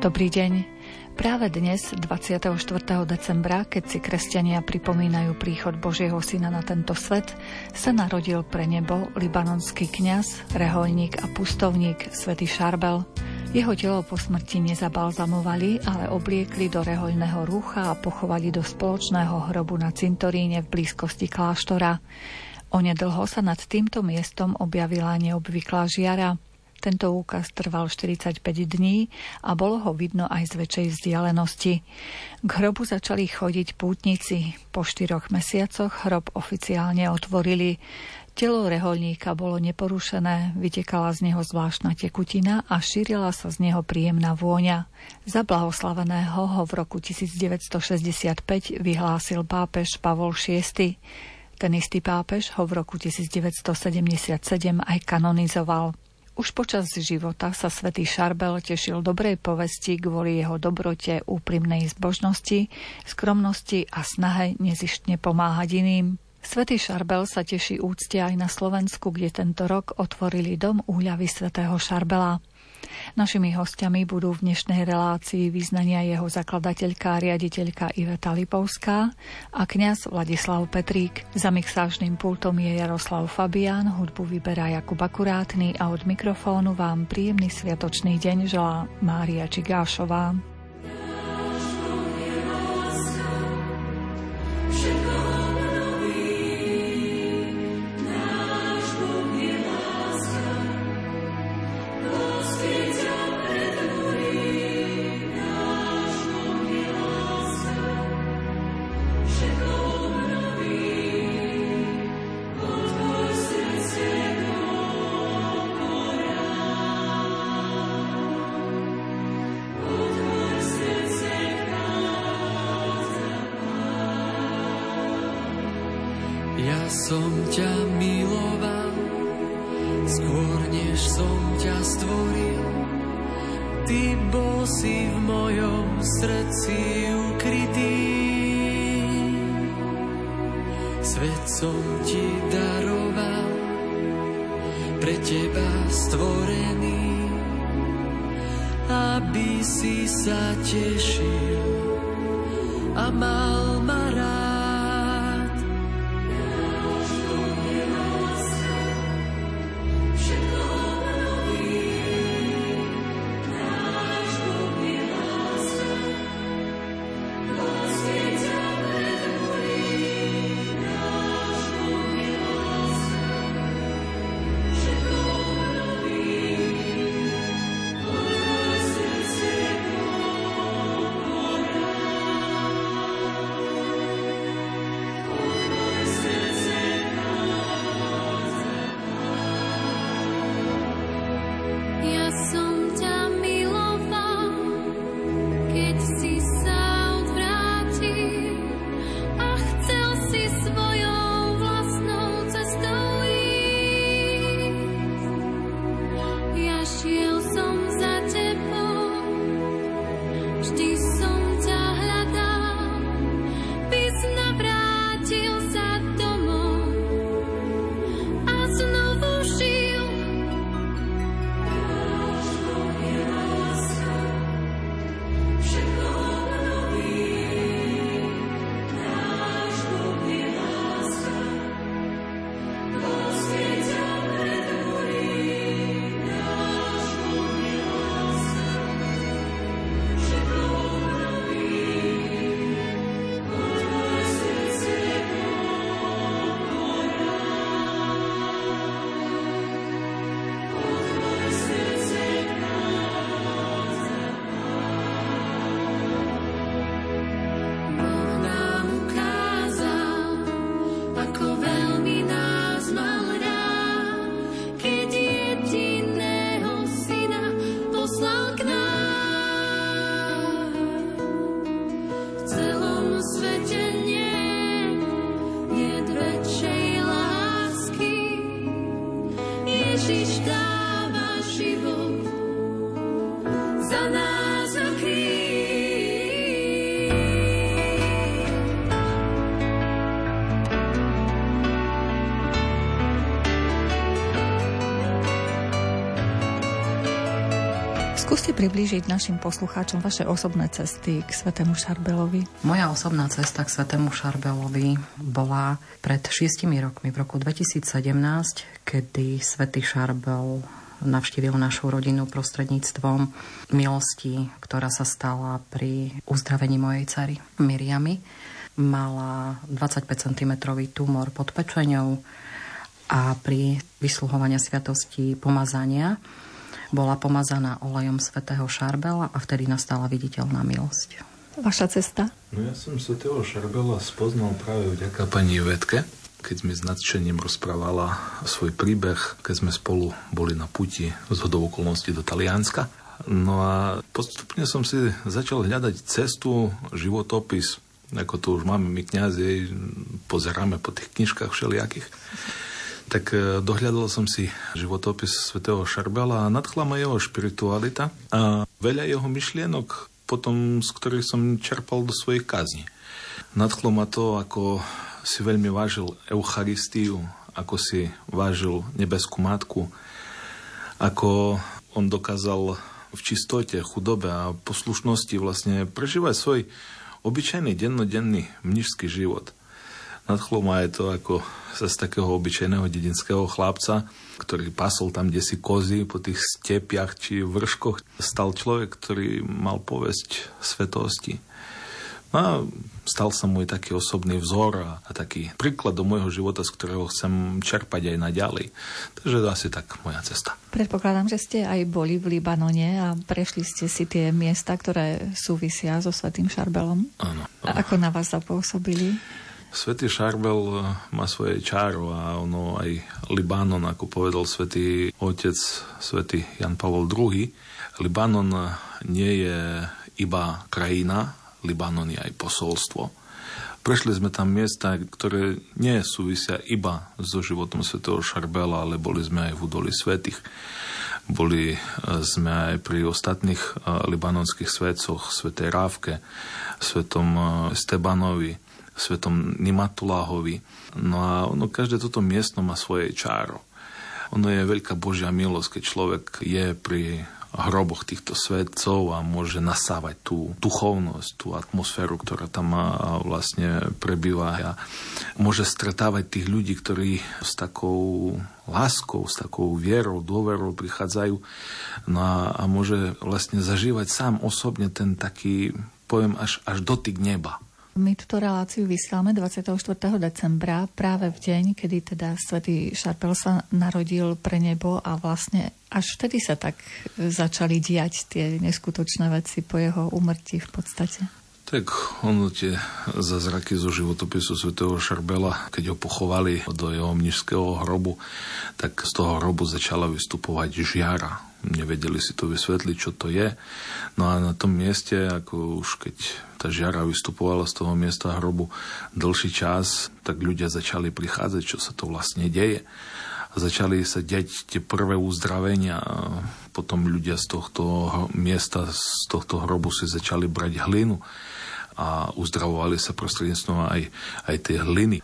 Dobrý deň. Práve dnes, 24. decembra, keď si kresťania pripomínajú príchod Božieho syna na tento svet, sa narodil pre nebo libanonský kňaz, reholník a pustovník svätý Šarbel. Jeho telo po smrti nezabalzamovali, ale obliekli do rehoľného rúcha a pochovali do spoločného hrobu na cintoríne v blízkosti kláštora. Onedlho sa nad týmto miestom objavila neobvyklá žiara – tento úkaz trval 45 dní a bolo ho vidno aj z väčšej vzdialenosti. K hrobu začali chodiť pútnici. Po štyroch mesiacoch hrob oficiálne otvorili. Telo reholníka bolo neporušené, vytekala z neho zvláštna tekutina a šírila sa z neho príjemná vôňa. Za blahoslaveného ho v roku 1965 vyhlásil pápež Pavol VI. Ten istý pápež ho v roku 1977 aj kanonizoval. Už počas života sa svätý Šarbel tešil dobrej povesti kvôli jeho dobrote, úprimnej zbožnosti, skromnosti a snahe nezištne pomáhať iným. Svetý Šarbel sa teší úcte aj na Slovensku, kde tento rok otvorili dom úľavy svätého Šarbela. Našimi hostiami budú v dnešnej relácii význania jeho zakladateľka a riaditeľka Iveta Lipovská a kňaz Vladislav Petrík. Za mixážnym pultom je Jaroslav Fabián, hudbu vyberá Jakub Akurátny a od mikrofónu vám príjemný sviatočný deň želá Mária Čigášová. Priblížiť našim poslucháčom vaše osobné cesty k Svetému Šarbelovi. Moja osobná cesta k Svetému Šarbelovi bola pred šiestimi rokmi, v roku 2017, kedy Svetý Šarbel navštívil našu rodinu prostredníctvom milosti, ktorá sa stala pri uzdravení mojej cary Miriamy. Mala 25 cm tumor pod pečeňou a pri vysluhovania sviatosti pomazania bola pomazaná olejom svätého Šarbela a vtedy nastala viditeľná milosť. Vaša cesta? No ja som svätého Šarbela spoznal práve vďaka pani Vetke, keď mi s nadšením rozprávala svoj príbeh, keď sme spolu boli na puti z hodou okolností do Talianska. No a postupne som si začal hľadať cestu, životopis, ako to už máme my kniazy, pozeráme po tých knižkách všelijakých tak e, dohľadal som si životopis svätého Šarbela a nadchla ma jeho špiritualita a veľa jeho myšlienok potom, z ktorých som čerpal do svojich kázní. Nadchlo ma to, ako si veľmi vážil Eucharistiu, ako si vážil nebeskú matku, ako on dokázal v čistote, chudobe a poslušnosti vlastne prežívať svoj obyčajný dennodenný mnižský život – Nadchlo ma je to, ako sa z takého obyčajného dedinského chlapca, ktorý pasol tam kde si kozy po tých stepiach či vrškoch, stal človek, ktorý mal povesť svetosti. No a stal sa môj taký osobný vzor a, a taký príklad do môjho života, z ktorého chcem čerpať aj naďalej. Takže to asi tak moja cesta. Predpokladám, že ste aj boli v Libanone a prešli ste si tie miesta, ktoré súvisia so Svetým Šarbelom. Áno. áno. A ako na vás zapôsobili? Svetý Šarbel eh, má svoje čáro a ono aj Libanon, ako povedal svätý otec, svätý Jan Pavol II. Libanon nie je iba krajina, Libanon je aj posolstvo. Prešli sme tam miesta, ktoré nie súvisia iba so životom svätého Šarbela, ale boli sme aj v údoli svetých. Boli eh, sme aj pri ostatných eh, libanonských svetcoch, svetej Rávke, svetom Stebanovi, svetom Nimatuláhovi. No a ono, každé toto miesto má svoje čáro. Ono je veľká Božia milosť, keď človek je pri hroboch týchto svetcov a môže nasávať tú duchovnosť, tú atmosféru, ktorá tam vlastne prebýva a môže stretávať tých ľudí, ktorí s takou láskou, s takou vierou, dôverou prichádzajú no a, a môže vlastne zažívať sám osobne ten taký, poviem, až, až dotyk neba. My túto reláciu vysielame 24. decembra, práve v deň, kedy teda svätý Šarpel sa narodil pre nebo a vlastne až vtedy sa tak začali diať tie neskutočné veci po jeho umrti v podstate. Tak ono tie zázraky zo životopisu svätého Šarbela, keď ho pochovali do jeho mnižského hrobu, tak z toho hrobu začala vystupovať žiara. Nevedeli si to vysvetliť, čo to je. No a na tom mieste, ako už keď tá žiara vystupovala z toho miesta hrobu dlhší čas, tak ľudia začali prichádzať, čo sa to vlastne deje a začali sa deť tie prvé uzdravenia. Potom ľudia z tohto miesta, z tohto hrobu si začali brať hlinu a uzdravovali sa prostredníctvom aj, aj tie hliny.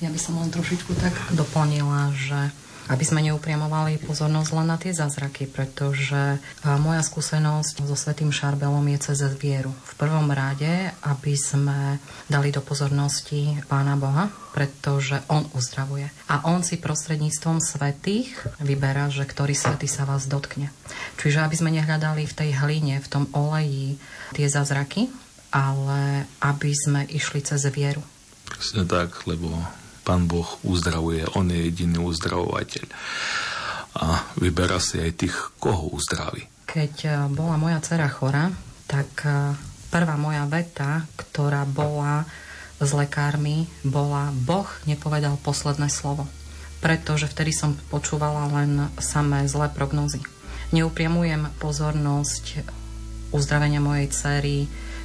Ja by som len trošičku tak doplnila, že aby sme neupriamovali pozornosť len na tie zázraky, pretože moja skúsenosť so Svetým Šarbelom je cez vieru. V prvom rade, aby sme dali do pozornosti Pána Boha, pretože On uzdravuje. A On si prostredníctvom svetých vyberá, že ktorý svetý sa vás dotkne. Čiže aby sme nehľadali v tej hline, v tom oleji tie zázraky, ale aby sme išli cez vieru. Presne tak, lebo Pán Boh uzdravuje, On je jediný uzdravovateľ. A vyberá si aj tých, koho uzdraví. Keď e, bola moja dcera chora, tak e, prvá moja veta, ktorá bola s lekármi, bola Boh nepovedal posledné slovo. Pretože vtedy som počúvala len samé zlé prognozy. Neupriamujem pozornosť uzdravenia mojej cery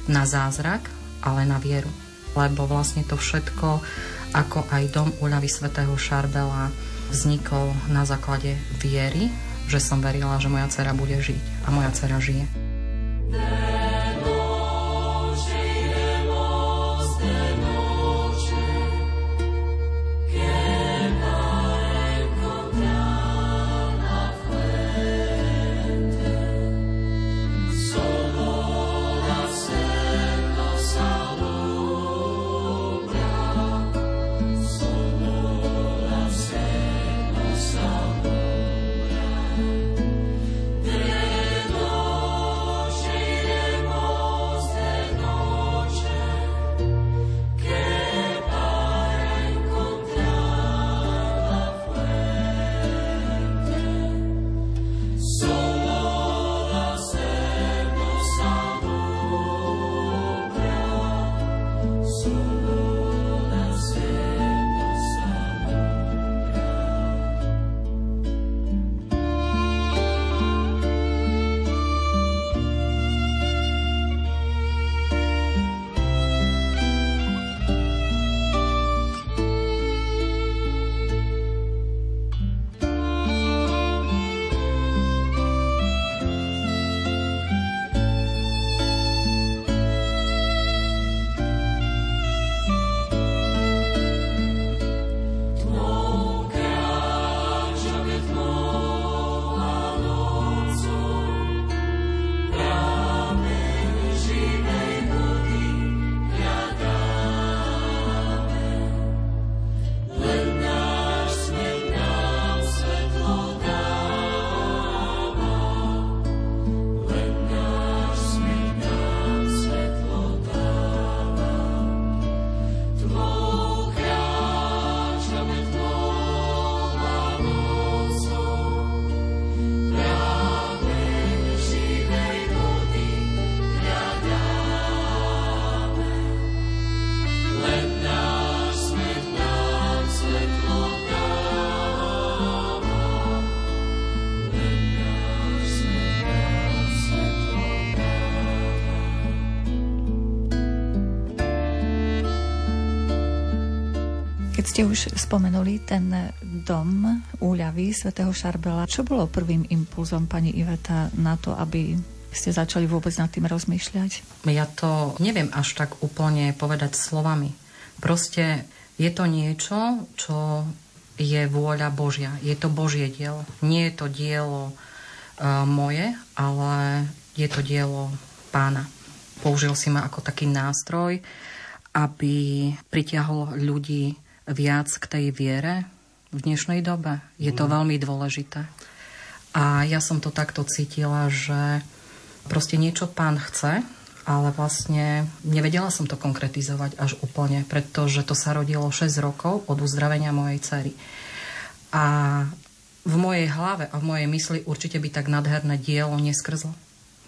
na zázrak, ale na vieru. Lebo vlastne to všetko, ako aj dom úľavy svätého Šarbela, vznikol na základe viery, že som verila, že moja dcera bude žiť. A moja dcera žije. Yeah. Ste už spomenuli ten dom úľavy svätého Šarbela, čo bolo prvým impulzom pani Iveta na to, aby ste začali vôbec nad tým rozmýšľať? Ja to neviem až tak úplne povedať slovami. Proste je to niečo, čo je vôľa Božia. Je to Božie dielo. Nie je to dielo uh, moje, ale je to dielo pána. Použil si ma ako taký nástroj, aby pritiahol ľudí viac k tej viere v dnešnej dobe. Je to mhm. veľmi dôležité. A ja som to takto cítila, že proste niečo pán chce, ale vlastne nevedela som to konkretizovať až úplne, pretože to sa rodilo 6 rokov od uzdravenia mojej cery. A v mojej hlave a v mojej mysli určite by tak nadherné dielo neskrzlo.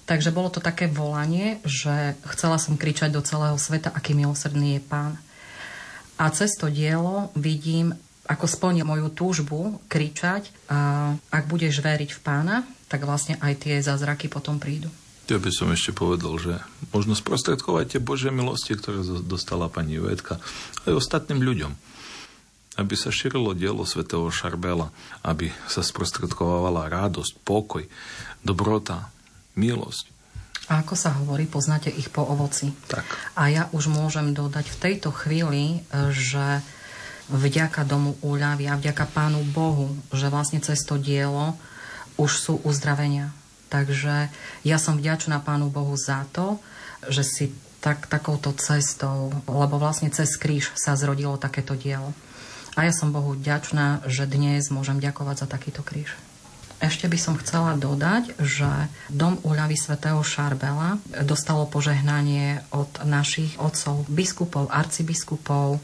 Takže bolo to také volanie, že chcela som kričať do celého sveta, aký milosrdný je pán. A cez to dielo vidím, ako splní moju túžbu kričať a ak budeš veriť v pána, tak vlastne aj tie zázraky potom prídu. Ja by som ešte povedal, že možno sprostredkovať tie Božie milosti, ktoré dostala pani Vedka, aj ostatným ľuďom. Aby sa šírilo dielo svätého Šarbela, aby sa sprostredkovala radosť, pokoj, dobrota, milosť. A ako sa hovorí, poznáte ich po ovoci. Tak. A ja už môžem dodať v tejto chvíli, že vďaka domu úľavy a vďaka Pánu Bohu, že vlastne cez to dielo už sú uzdravenia. Takže ja som vďačná Pánu Bohu za to, že si tak, takouto cestou, lebo vlastne cez kríž sa zrodilo takéto dielo. A ja som Bohu vďačná, že dnes môžem ďakovať za takýto kríž. Ešte by som chcela dodať, že dom úľavy svätého Šarbela dostalo požehnanie od našich otcov, biskupov, arcibiskupov, e,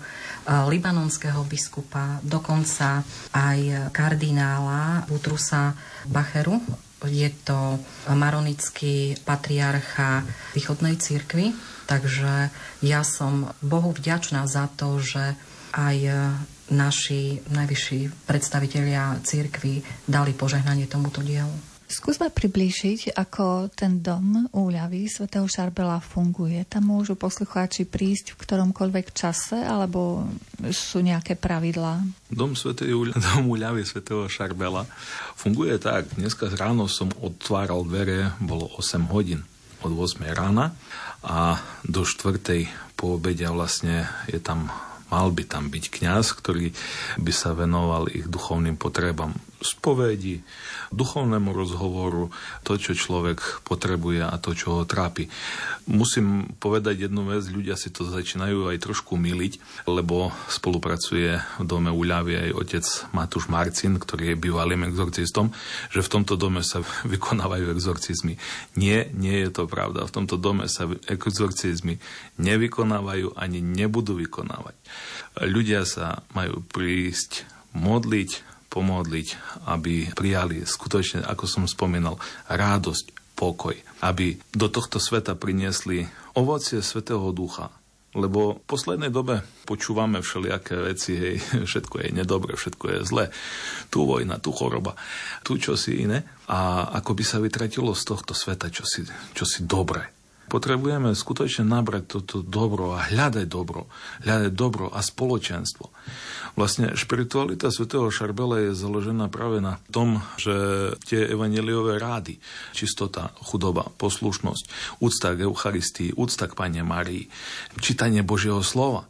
libanonského biskupa, dokonca aj kardinála Butrusa Bacheru. Je to maronický patriarcha východnej církvy, takže ja som Bohu vďačná za to, že aj naši najvyšší predstavitelia církvy dali požehnanie tomuto dielu. Skúsme priblížiť, ako ten dom úľavy svätého Šarbela funguje. Tam môžu poslucháči prísť v ktoromkoľvek čase, alebo sú nejaké pravidlá? Dom, svätej, dom úľavy svätého Šarbela funguje tak. Dneska ráno som otváral dvere, bolo 8 hodín od 8 rána a do 4. po obede vlastne je tam Mal by tam byť kňaz, ktorý by sa venoval ich duchovným potrebám spovedi, duchovnému rozhovoru, to, čo človek potrebuje a to, čo ho trápi. Musím povedať jednu vec, ľudia si to začínajú aj trošku miliť, lebo spolupracuje v dome Uľavy aj otec Matúš Marcin, ktorý je bývalým exorcistom, že v tomto dome sa vykonávajú exorcizmy. Nie, nie je to pravda. V tomto dome sa exorcizmy nevykonávajú ani nebudú vykonávať. Ľudia sa majú prísť modliť, pomodliť, aby prijali skutočne, ako som spomínal, radosť, pokoj. Aby do tohto sveta priniesli ovocie Svetého Ducha, lebo v poslednej dobe počúvame všelijaké veci, hej, všetko je nedobre, všetko je zlé, tu vojna, tu choroba, tu čosi iné a ako by sa vytratilo z tohto sveta čosi, čosi dobré. Potrebujeme skutočne nabrať toto dobro a hľadať dobro. Hľadať dobro a spoločenstvo. Vlastne špiritualita svätého Šarbela je založená práve na tom, že tie evaneliové rády, čistota, chudoba, poslušnosť, úcta k Eucharistii, úcta k Pane Marii, čítanie Božieho slova,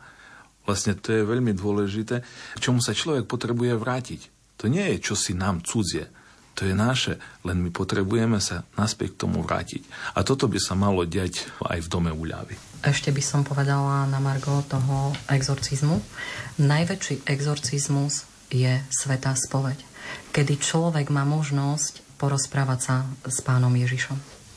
vlastne to je veľmi dôležité, čomu sa človek potrebuje vrátiť. To nie je čosi nám cudzie, to je naše, len my potrebujeme sa naspäť k tomu vrátiť. A toto by sa malo diať aj v dome úľavy. Ešte by som povedala na Margo toho exorcizmu. Najväčší exorcizmus je svetá spoveď, kedy človek má možnosť porozprávať sa s pánom Ježišom.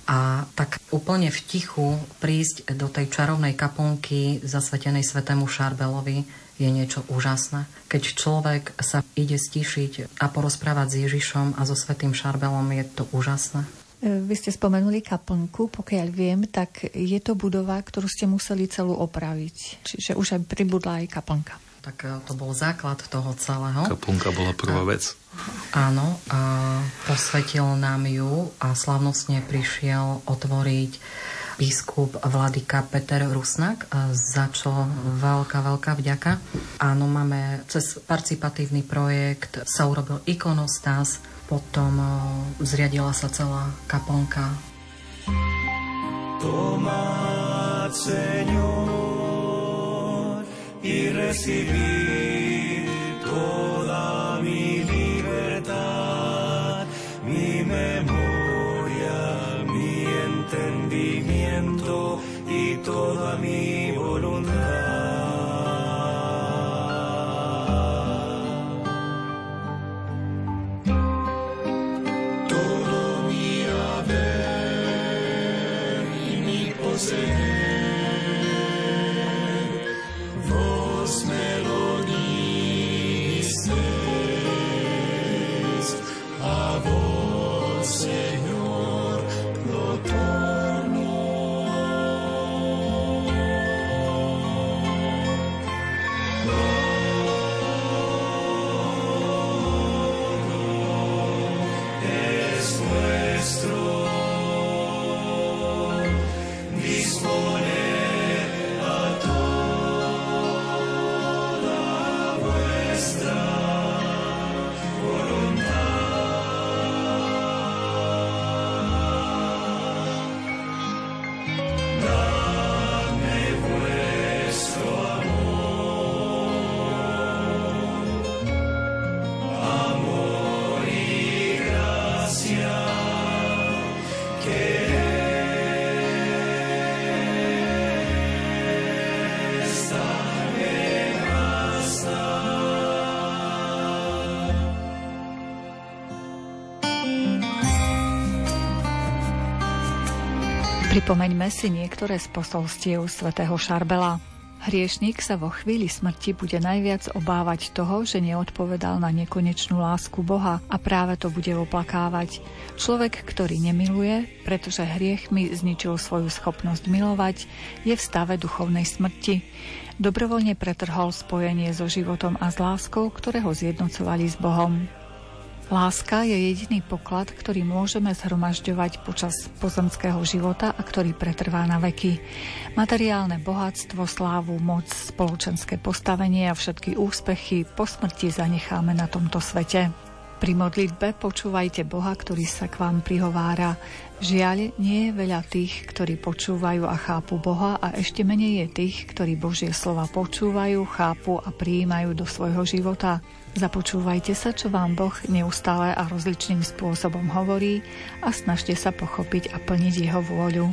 A tak úplne v tichu prísť do tej čarovnej kaplnky zasvetenej svetému Šarbelovi je niečo úžasné. Keď človek sa ide stišiť a porozprávať s Ježišom a so Svetým Šarbelom, je to úžasné. E, vy ste spomenuli kaplnku, pokiaľ viem, tak je to budova, ktorú ste museli celú opraviť. Čiže už aj pribudla aj kaplnka. Tak e, to bol základ toho celého. Kaplnka bola prvá vec. Áno, a posvetil nám ju a slavnostne prišiel otvoriť biskup Vladika Peter Rusnak, za čo veľká, veľká vďaka. Áno, máme cez participatívny projekt sa urobil ikonostas, potom zriadila sa celá kaplnka. Tomad, Señor, y Pripomeňme si niektoré z posolstiev svätého Šarbela. Hriešnik sa vo chvíli smrti bude najviac obávať toho, že neodpovedal na nekonečnú lásku Boha a práve to bude oplakávať. Človek, ktorý nemiluje, pretože hriech mi zničil svoju schopnosť milovať, je v stave duchovnej smrti. Dobrovoľne pretrhol spojenie so životom a s láskou, ktoré ho zjednocovali s Bohom. Láska je jediný poklad, ktorý môžeme zhromažďovať počas pozemského života a ktorý pretrvá na veky. Materiálne bohatstvo, slávu, moc, spoločenské postavenie a všetky úspechy po smrti zanecháme na tomto svete. Pri modlitbe počúvajte Boha, ktorý sa k vám prihovára. Žiaľ, nie je veľa tých, ktorí počúvajú a chápu Boha a ešte menej je tých, ktorí Božie slova počúvajú, chápu a prijímajú do svojho života. Započúvajte sa, čo vám Boh neustále a rozličným spôsobom hovorí a snažte sa pochopiť a plniť jeho vôľu.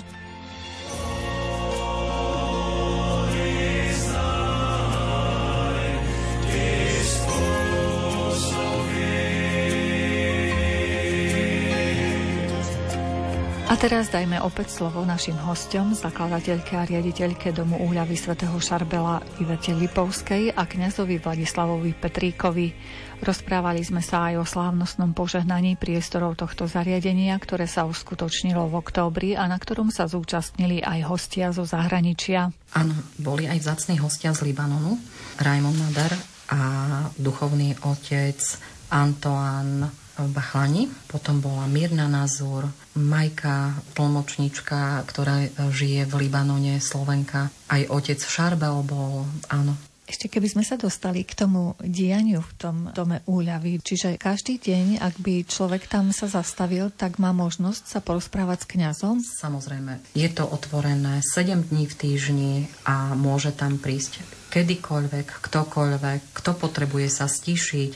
A teraz dajme opäť slovo našim hostom, zakladateľke a riaditeľke Domu úľavy svätého Šarbela Ivete Lipovskej a kňazovi Vladislavovi Petríkovi. Rozprávali sme sa aj o slávnostnom požehnaní priestorov tohto zariadenia, ktoré sa uskutočnilo v októbri a na ktorom sa zúčastnili aj hostia zo zahraničia. Áno, boli aj vzácni hostia z Libanonu, Raimond Nader a duchovný otec Antoine Bachlani, potom bola Mirna Nazur, Majka, tlmočnička, ktorá žije v Libanone, Slovenka. Aj otec Šarbel bol, áno. Ešte keby sme sa dostali k tomu dianiu v tom dome úľavy, čiže každý deň, ak by človek tam sa zastavil, tak má možnosť sa porozprávať s kňazom? Samozrejme, je to otvorené 7 dní v týždni a môže tam prísť kedykoľvek, ktokoľvek, kto potrebuje sa stíšiť,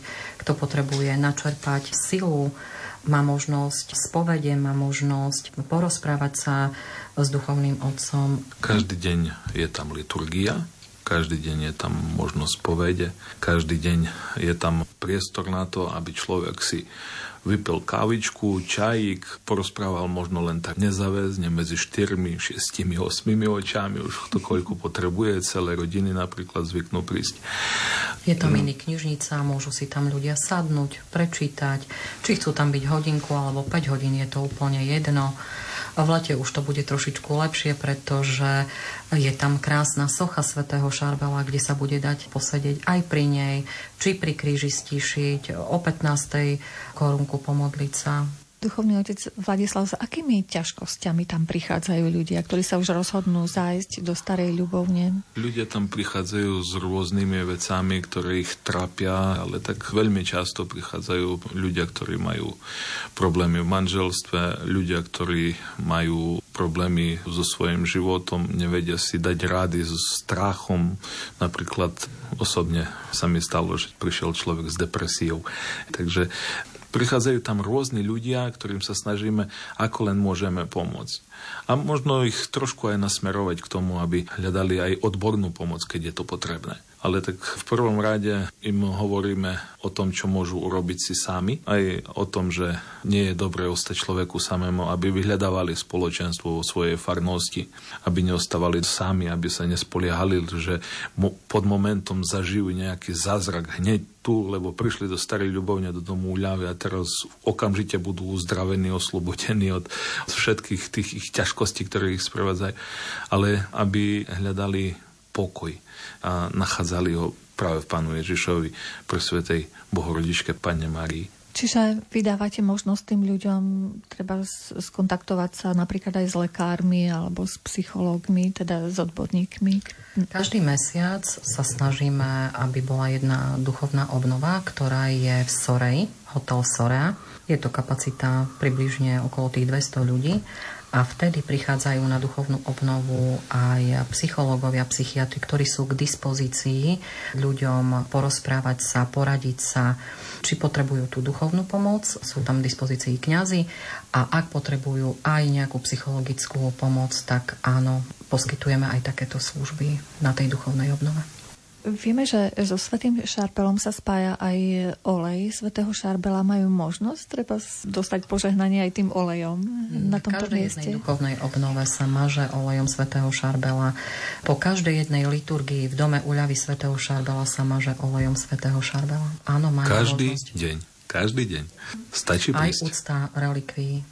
kto potrebuje načerpať silu, má možnosť spovede, má možnosť porozprávať sa s duchovným otcom. Každý deň je tam liturgia, každý deň je tam možnosť povede, každý deň je tam priestor na to, aby človek si vypil kávičku, čajík, porozprával možno len tak nezaväzne medzi 4, 6, 8 očami, už to koľko potrebuje, celé rodiny napríklad zvyknú prísť. Je tam no. mini knižnica, môžu si tam ľudia sadnúť, prečítať, či chcú tam byť hodinku alebo 5 hodín, je to úplne jedno. V lete už to bude trošičku lepšie, pretože je tam krásna socha svätého Šarbela, kde sa bude dať posedieť aj pri nej, či pri kríži stíšiť, o 15. korunku pomodliť sa. Duchovný otec Vladislav, s akými ťažkosťami tam prichádzajú ľudia, ktorí sa už rozhodnú zájsť do starej ľubovne? Ľudia tam prichádzajú s rôznymi vecami, ktoré ich trápia, ale tak veľmi často prichádzajú ľudia, ktorí majú problémy v manželstve, ľudia, ktorí majú problémy so svojím životom, nevedia si dať rády s strachom. Napríklad osobne sa mi stalo, že prišiel človek s depresiou. Takže Prichádzajú tam rôzni ľudia, ktorým sa snažíme, ako len môžeme pomôcť. A možno ich trošku aj nasmerovať k tomu, aby hľadali aj odbornú pomoc, keď je to potrebné ale tak v prvom rade im hovoríme o tom, čo môžu urobiť si sami, aj o tom, že nie je dobré ostať človeku samému, aby vyhľadávali spoločenstvo vo svojej farnosti, aby neostávali sami, aby sa nespoliehali, že pod momentom zažijú nejaký zázrak hneď tu, lebo prišli do starej ľubovne, do domu úľavy a teraz okamžite budú uzdravení, oslobodení od všetkých tých ich ťažkostí, ktoré ich sprevádzajú, ale aby hľadali pokoj a nachádzali ho práve v Pánu Ježišovi, pre Svetej Bohorodičke Pane Marii. Čiže vydávate možnosť tým ľuďom treba skontaktovať sa napríklad aj s lekármi alebo s psychológmi, teda s odborníkmi? Každý mesiac sa snažíme, aby bola jedna duchovná obnova, ktorá je v Sorej, hotel Sorea. Je to kapacita približne okolo tých 200 ľudí a vtedy prichádzajú na duchovnú obnovu aj psychológovia, psychiatri, ktorí sú k dispozícii ľuďom porozprávať sa, poradiť sa, či potrebujú tú duchovnú pomoc, sú tam k dispozícii kňazi a ak potrebujú aj nejakú psychologickú pomoc, tak áno, poskytujeme aj takéto služby na tej duchovnej obnove. Vieme, že so Svetým Šarpelom sa spája aj olej Svetého Šarbela. Majú možnosť treba dostať požehnanie aj tým olejom na tomto každej mieste? jednej duchovnej obnove sa maže olejom Svetého Šarbela. Po každej jednej liturgii v dome uľavy Svetého Šarbela sa maže olejom Svetého Šarbela. Áno, majú Každý možnosť. deň. Každý deň. Stačí Aj prísť. úcta relikví.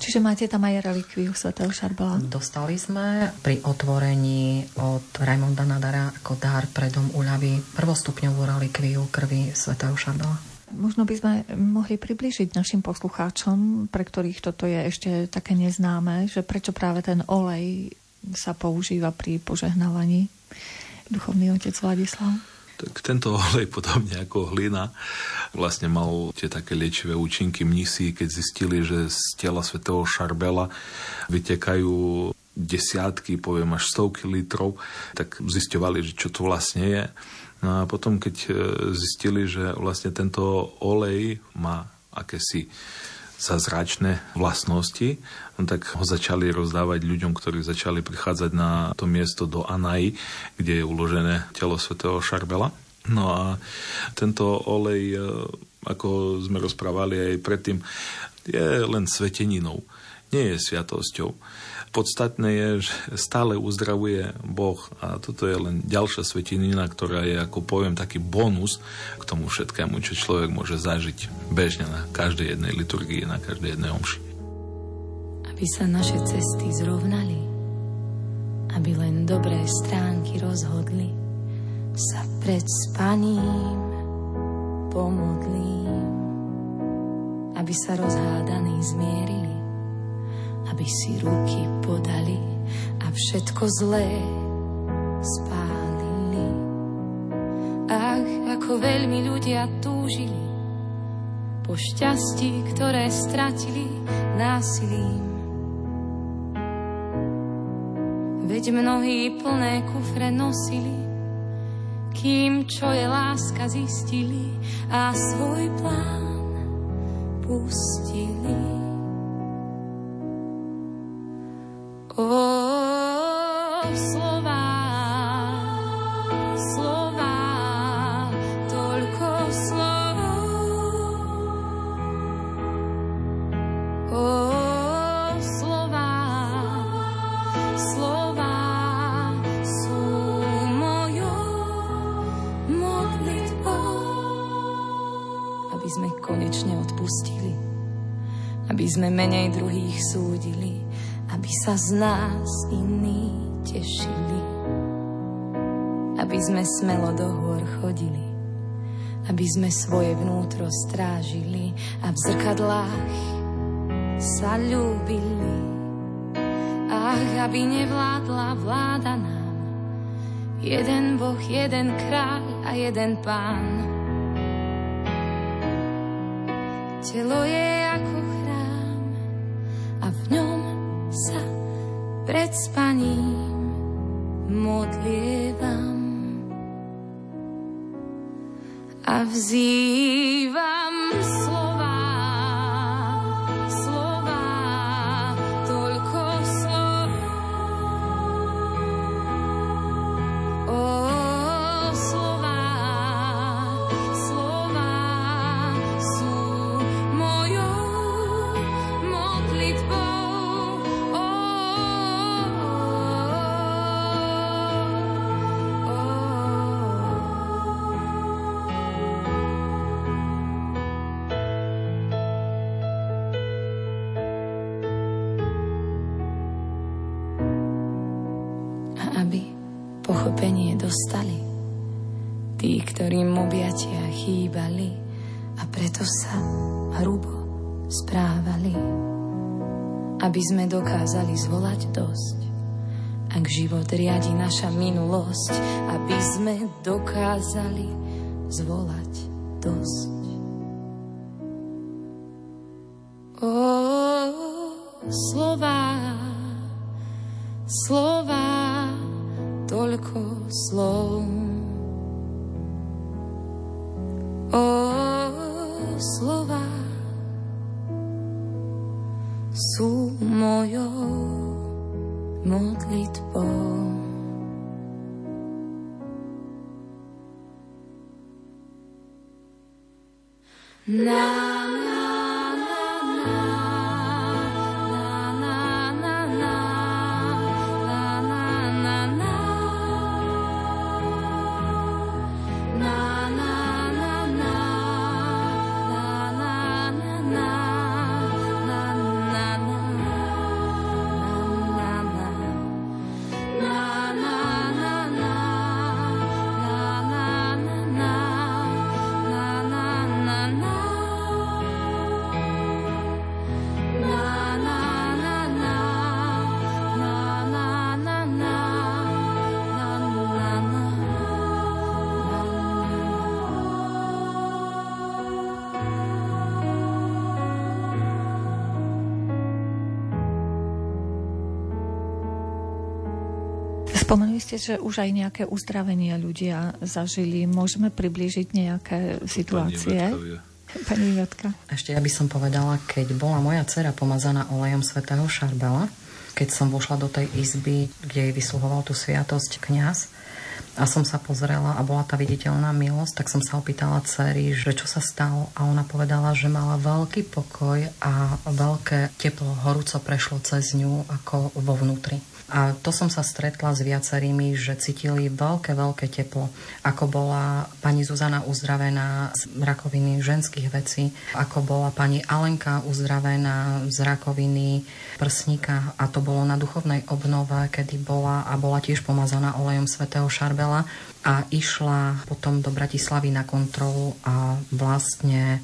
Čiže máte tam aj relikviu svätého Šarbela? Dostali sme pri otvorení od Raimonda Nadara ako dar pre dom úľavy prvostupňovú relikviu krvi svätého Šarbela. Možno by sme mohli približiť našim poslucháčom, pre ktorých toto je ešte také neznáme, že prečo práve ten olej sa používa pri požehnávaní. Duchovný otec Vladislav. Tak tento olej, podobne ako hlina, vlastne mal tie také liečivé účinky. Mnisi, keď zistili, že z tela svätého Šarbela vytekajú desiatky, poviem až stovky litrov, tak zisťovali, že čo to vlastne je. No a potom, keď e, zistili, že vlastne tento olej má akési zázračné vlastnosti, no tak ho začali rozdávať ľuďom, ktorí začali prichádzať na to miesto do Anai, kde je uložené telo svätého Šarbela. No a tento olej, e, ako sme rozprávali aj predtým, je len sveteninou, nie je sviatosťou. Podstatné je, že stále uzdravuje Boh a toto je len ďalšia svetinina, ktorá je, ako poviem, taký bonus k tomu všetkému, čo človek môže zažiť bežne na každej jednej liturgii, na každej jednej omši. Aby sa naše cesty zrovnali, aby len dobré stránky rozhodli, sa pred spaním pomodlím, aby sa rozhádaní zmierili, aby si ruky podali a všetko zlé spálili. Ach, ako veľmi ľudia túžili po šťastí, ktoré stratili násilím. Veď mnohí plné kufre nosili, kým čo je láska zistili a svoj plán pustili. Aby sme menej druhých súdili, aby sa z nás iní tešili, aby sme smelo do hôr chodili, aby sme svoje vnútro strážili a v zrkadlách sa ľúbili. Ach, aby nevládla vláda nám, jeden Boh, jeden kráľ a jeden pán. Telo je dostali. Tí, ktorým objatia chýbali a preto sa hrubo správali. Aby sme dokázali zvolať dosť. Ak život riadi naša minulosť, aby sme dokázali zvolať dosť. O, slova, Spomenuli ste, že už aj nejaké uzdravenia ľudia zažili. Môžeme priblížiť nejaké situácie? Pani Ivetka. Ešte ja by som povedala, keď bola moja dcera pomazaná olejom svätého Šarbela, keď som vošla do tej izby, kde jej vysluhoval tú sviatosť kňaz, a som sa pozrela a bola tá viditeľná milosť, tak som sa opýtala dcery, že čo sa stalo a ona povedala, že mala veľký pokoj a veľké teplo horúco prešlo cez ňu ako vo vnútri. A to som sa stretla s viacerými, že cítili veľké, veľké teplo. Ako bola pani Zuzana uzdravená z rakoviny ženských vecí, ako bola pani Alenka uzdravená z rakoviny prsníka a to bolo na duchovnej obnove, kedy bola a bola tiež pomazaná olejom svätého Šarbela a išla potom do Bratislavy na kontrolu a vlastne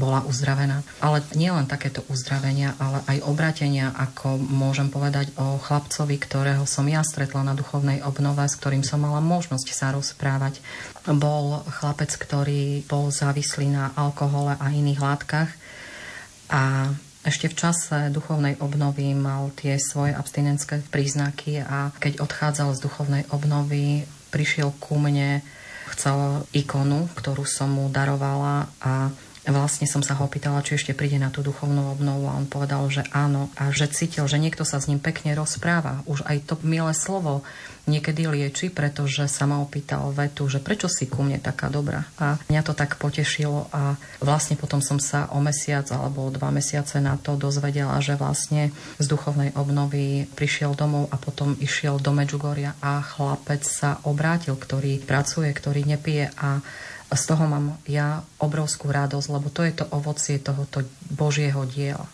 bola uzdravená. Ale nie len takéto uzdravenia, ale aj obratenia, ako môžem povedať o chlapcovi, ktorého som ja stretla na duchovnej obnove, s ktorým som mala možnosť sa rozprávať. Bol chlapec, ktorý bol závislý na alkohole a iných látkach a ešte v čase duchovnej obnovy mal tie svoje abstinenské príznaky a keď odchádzal z duchovnej obnovy, prišiel ku mne, chcel ikonu, ktorú som mu darovala a vlastne som sa ho opýtala, či ešte príde na tú duchovnú obnovu a on povedal, že áno a že cítil, že niekto sa s ním pekne rozpráva. Už aj to milé slovo niekedy lieči, pretože sa ma opýtal vetu, že prečo si ku mne taká dobrá. A mňa to tak potešilo a vlastne potom som sa o mesiac alebo dva mesiace na to dozvedela, že vlastne z duchovnej obnovy prišiel domov a potom išiel do Medžugoria a chlapec sa obrátil, ktorý pracuje, ktorý nepije a z toho mám ja obrovskú radosť, lebo to je to ovocie tohoto Božieho diela.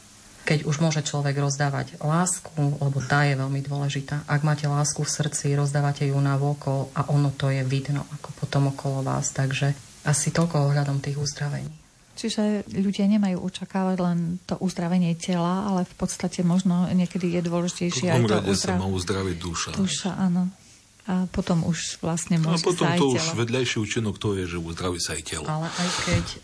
Keď už môže človek rozdávať lásku, lebo tá je veľmi dôležitá. Ak máte lásku v srdci, rozdávate ju na vokol a ono to je vidno ako potom okolo vás. Takže asi toľko ohľadom tých uzdravení. Čiže ľudia nemajú očakávať len to uzdravenie tela, ale v podstate možno niekedy je dôležitejšie aj to uzdrav... sa má uzdraviť duša. Duša, áno. A potom už vlastne môže A potom sa to už vedľajší účinok to je, že uzdraví sa aj telo. Ale aj keď e,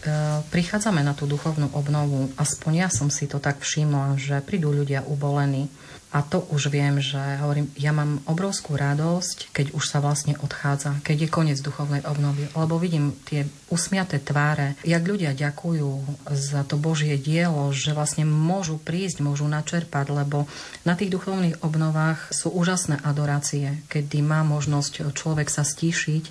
prichádzame na tú duchovnú obnovu, aspoň ja som si to tak všimla, že prídu ľudia ubolení, a to už viem, že hovorím, ja mám obrovskú radosť, keď už sa vlastne odchádza, keď je koniec duchovnej obnovy, lebo vidím tie usmiaté tváre, jak ľudia ďakujú za to Božie dielo, že vlastne môžu prísť, môžu načerpať, lebo na tých duchovných obnovách sú úžasné adorácie, kedy má možnosť človek sa stíšiť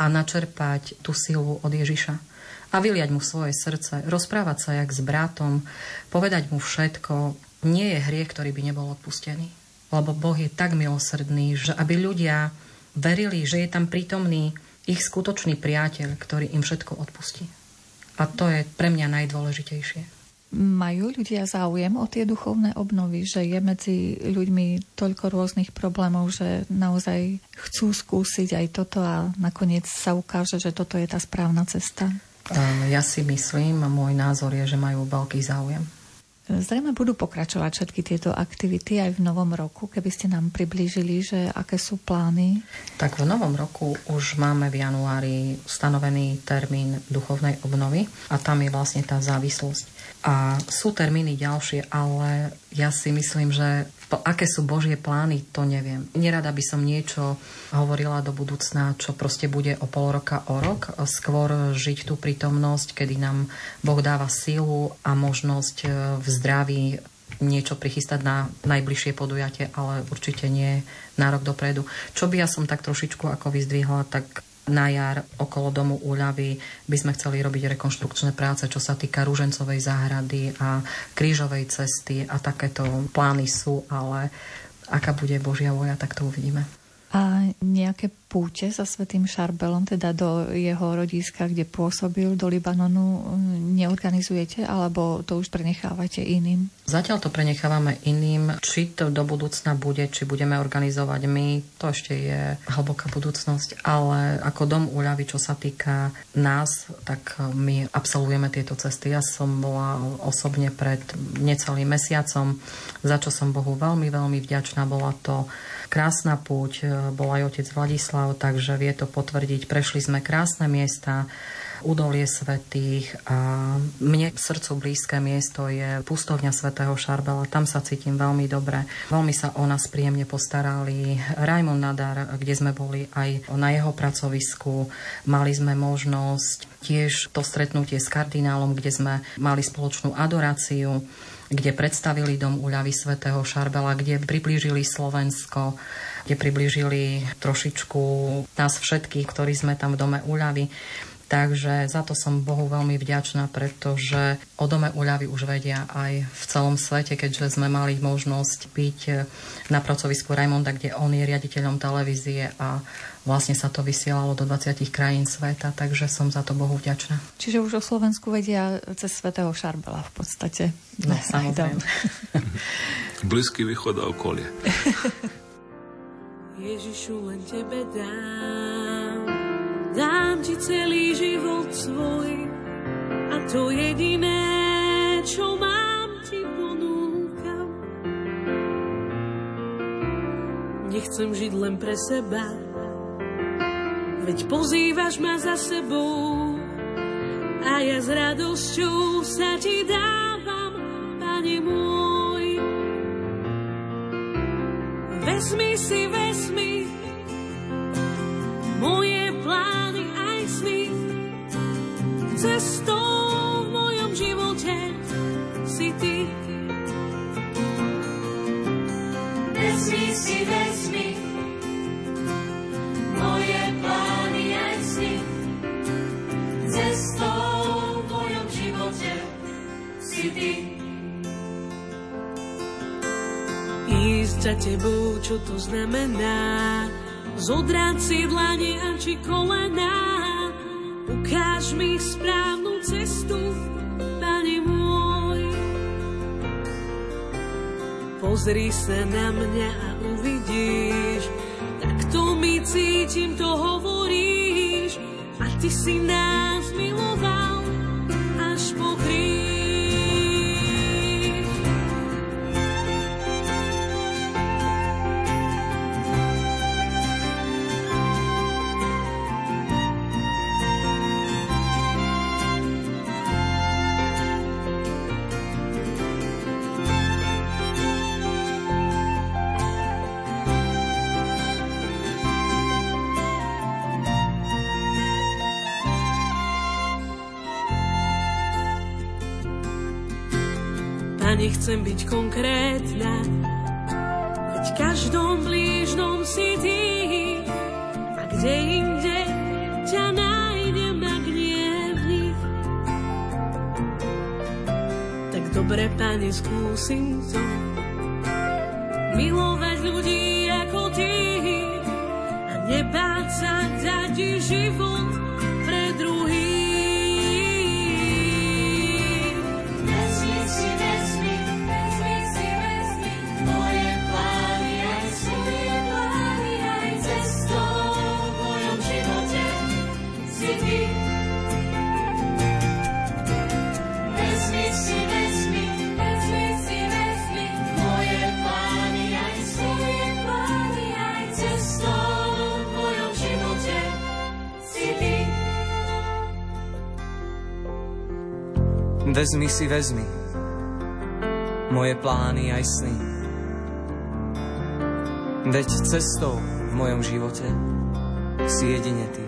a načerpať tú silu od Ježiša a vyliať mu svoje srdce, rozprávať sa jak s bratom, povedať mu všetko, nie je hriech, ktorý by nebol odpustený. Lebo Boh je tak milosrdný, že aby ľudia verili, že je tam prítomný ich skutočný priateľ, ktorý im všetko odpustí. A to je pre mňa najdôležitejšie. Majú ľudia záujem o tie duchovné obnovy, že je medzi ľuďmi toľko rôznych problémov, že naozaj chcú skúsiť aj toto a nakoniec sa ukáže, že toto je tá správna cesta? Ja si myslím a môj názor je, že majú veľký záujem. Zrejme budú pokračovať všetky tieto aktivity aj v novom roku, keby ste nám priblížili, že aké sú plány. Tak v novom roku už máme v januári stanovený termín duchovnej obnovy a tam je vlastne tá závislosť. A sú termíny ďalšie, ale ja si myslím, že aké sú Božie plány, to neviem. Nerada by som niečo hovorila do budúcna, čo proste bude o pol roka, o rok. Skôr žiť tú prítomnosť, kedy nám Boh dáva sílu a možnosť e, v zdraví niečo prichystať na najbližšie podujatie, ale určite nie na rok dopredu. Čo by ja som tak trošičku ako vyzdvihla, tak na jar okolo domu úľavy by sme chceli robiť rekonštrukčné práce, čo sa týka Rúžencovej záhrady a krížovej cesty a takéto plány sú, ale aká bude Božia voja, tak to uvidíme. A nejaké púte sa Svetým Šarbelom, teda do jeho rodíska, kde pôsobil, do Libanonu, neorganizujete, alebo to už prenechávate iným? Zatiaľ to prenechávame iným. Či to do budúcna bude, či budeme organizovať my, to ešte je hlboká budúcnosť. Ale ako dom úľavy, čo sa týka nás, tak my absolvujeme tieto cesty. Ja som bola osobne pred necelým mesiacom, za čo som Bohu veľmi, veľmi vďačná. Bola to krásna púť, e, bol aj otec Vladislav, takže vie to potvrdiť. Prešli sme krásne miesta, údolie svetých a mne srdcu blízke miesto je pustovňa svätého Šarbela. Tam sa cítim veľmi dobre. Veľmi sa o nás príjemne postarali. Raimon Nadar, kde sme boli aj na jeho pracovisku, mali sme možnosť tiež to stretnutie s kardinálom, kde sme mali spoločnú adoráciu kde predstavili dom úľavy svätého Šarbela, kde priblížili Slovensko, kde priblížili trošičku nás všetkých, ktorí sme tam v dome úľavy. Takže za to som Bohu veľmi vďačná, pretože o dome úľavy už vedia aj v celom svete, keďže sme mali možnosť byť na pracovisku Raimonda, kde on je riaditeľom televízie a vlastne sa to vysielalo do 20 krajín sveta, takže som za to Bohu vďačná. Čiže už o Slovensku vedia cez svätého Šarbela v podstate. No, samozrejme. Blízky východ a okolie. Ježišu, len tebe dám Dám ti celý život svoj a to jediné, čo mám, ti ponúkam. Nechcem žiť len pre seba, veď pozývaš ma za sebou a ja s radosťou sa ti dávam, Pane môj. Vezmi si, vezmi čo to znamená? Zodráť si dlane a či kolená, ukáž mi správnu cestu, Pane môj. Pozri sa na mňa a uvidíš, tak to mi cítim, to hovoríš, a ty si nás Ani chcem byť konkrétna, veď každom blížnom si ty. A kde inde ťa nájdem, ak nie. Tak dobre, Pane, skúsim to. Milovať ľudí ako ty a nebáť sa dať život Vezmi si, vezmi moje plány aj sny. Veď cestou v mojom živote si jedine ty.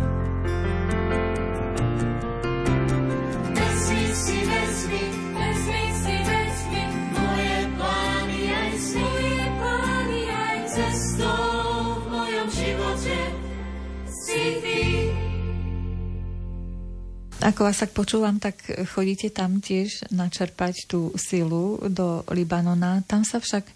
Ako vás tak počúvam, tak chodíte tam tiež načerpať tú silu do Libanona. Tam sa však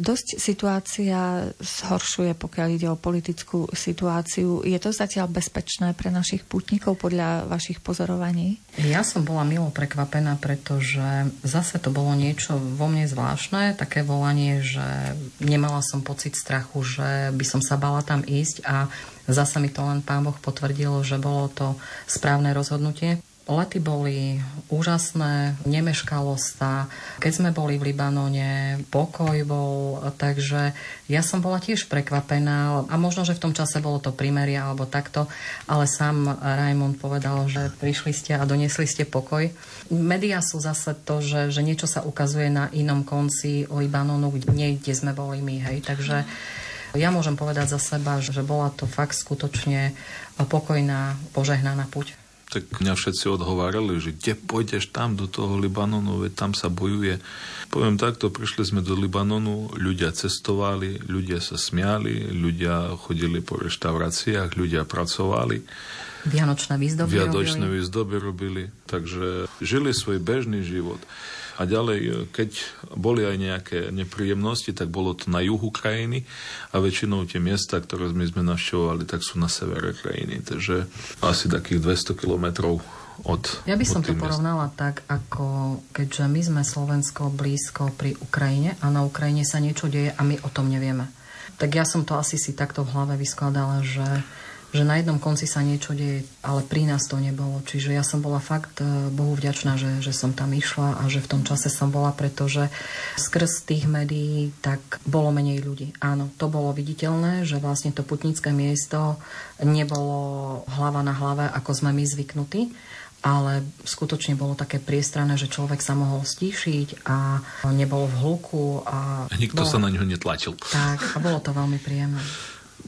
dosť situácia zhoršuje, pokiaľ ide o politickú situáciu. Je to zatiaľ bezpečné pre našich putníkov podľa vašich pozorovaní? Ja som bola milo prekvapená, pretože zase to bolo niečo vo mne zvláštne, také volanie, že nemala som pocit strachu, že by som sa bala tam ísť a Zasa mi to len pán Boh potvrdil, že bolo to správne rozhodnutie. Lety boli úžasné, nemeškalo sa. Keď sme boli v Libanone, pokoj bol, takže ja som bola tiež prekvapená a možno, že v tom čase bolo to primeria alebo takto, ale sám Raimond povedal, že prišli ste a doniesli ste pokoj. Media sú zase to, že, že niečo sa ukazuje na inom konci Libanonu, kde, kde sme boli my, hej, takže ja môžem povedať za seba, že bola to fakt skutočne pokojná, požehnaná puť. Tak mňa všetci odhovárali, že kde pôjdeš tam do toho Libanonu, veď tam sa bojuje. Poviem takto, prišli sme do Libanonu, ľudia cestovali, ľudia sa smiali, ľudia chodili po reštauráciách, ľudia pracovali. Vianočné výzdoby Vianočné robili. výzdoby robili, takže žili svoj bežný život. A ďalej, e, keď boli aj nejaké nepríjemnosti, tak bolo to na juhu krajiny a väčšinou tie miesta, ktoré my sme navštevovali, tak sú na severe krajiny. Takže asi takých 200 kilometrov od Ja by som to miest. porovnala tak, ako keďže my sme Slovensko blízko pri Ukrajine a na Ukrajine sa niečo deje a my o tom nevieme. Tak ja som to asi si takto v hlave vyskladala, že že na jednom konci sa niečo deje, ale pri nás to nebolo. Čiže ja som bola fakt e, Bohu vďačná, že, že som tam išla a že v tom čase som bola, pretože skrz tých médií tak bolo menej ľudí. Áno, to bolo viditeľné, že vlastne to putnické miesto nebolo hlava na hlave, ako sme my zvyknutí ale skutočne bolo také priestrané, že človek sa mohol stíšiť a nebolo v hluku. A, a nikto bolo... sa na ňo netlačil. Tak, a bolo to veľmi príjemné.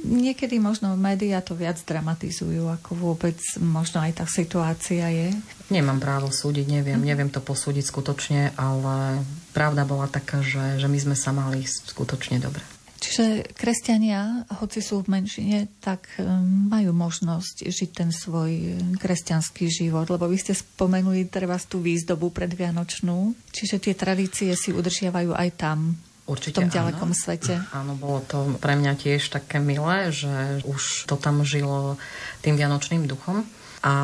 Niekedy možno médiá to viac dramatizujú, ako vôbec možno aj tá situácia je. Nemám právo súdiť, neviem, neviem to posúdiť skutočne, ale pravda bola taká, že, že my sme sa mali skutočne dobre. Čiže kresťania, hoci sú v menšine, tak majú možnosť žiť ten svoj kresťanský život, lebo vy ste spomenuli treba tú výzdobu predvianočnú, čiže tie tradície si udržiavajú aj tam. Určite v tom ďalekom áno. svete. Áno, bolo to pre mňa tiež také milé, že už to tam žilo tým vianočným duchom. A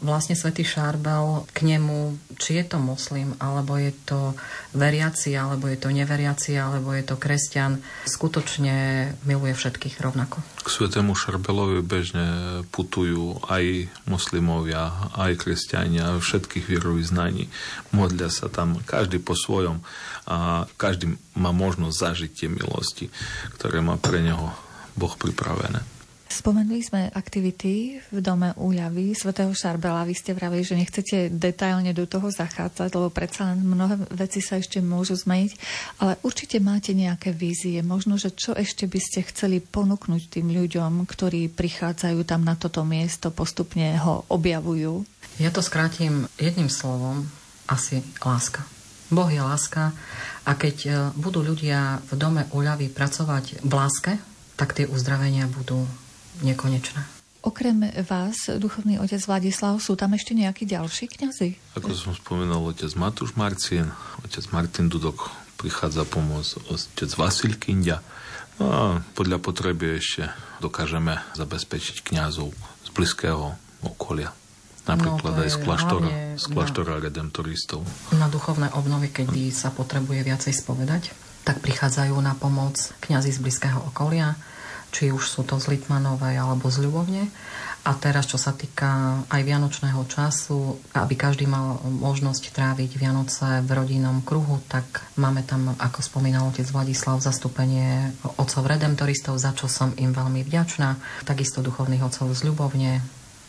vlastne svätý Šarbel k nemu, či je to moslim, alebo je to veriaci, alebo je to neveriaci, alebo je to kresťan, skutočne miluje všetkých rovnako. K svetému Šarbelovi bežne putujú aj moslimovia, aj kresťania, všetkých vierovýznaní. Modlia sa tam každý po svojom a každý má možnosť zažiť tie milosti, ktoré má pre neho Boh pripravené. Spomenuli sme aktivity v dome úľavy svätého Šarbela. Vy ste vravili, že nechcete detailne do toho zachádzať, lebo predsa len mnohé veci sa ešte môžu zmeniť, ale určite máte nejaké vízie. Možno, že čo ešte by ste chceli ponúknuť tým ľuďom, ktorí prichádzajú tam na toto miesto, postupne ho objavujú? Ja to skrátim jedným slovom, asi láska. Boh je láska a keď e, budú ľudia v dome uľavy pracovať v láske, tak tie uzdravenia budú nekonečné. Okrem vás, duchovný otec Vladislav, sú tam ešte nejakí ďalší kňazi? Ako som spomenul, otec Matúš Marcin, otec Martin Dudok prichádza pomôcť, otec Vasil Kindia. No a podľa potreby ešte dokážeme zabezpečiť kňazov z blízkeho okolia. Napríklad no, aj z kláštora, z kláštora na, redemptoristov. Na duchovné obnovy, keď sa potrebuje viacej spovedať, tak prichádzajú na pomoc kňazi z blízkeho okolia, či už sú to z Litmanovej alebo z Ľubovne. A teraz, čo sa týka aj vianočného času, aby každý mal možnosť tráviť Vianoce v rodinnom kruhu, tak máme tam, ako spomínal otec Vladislav, zastúpenie otcov redemptoristov, za čo som im veľmi vďačná. Takisto duchovných otcov z Ľubovne,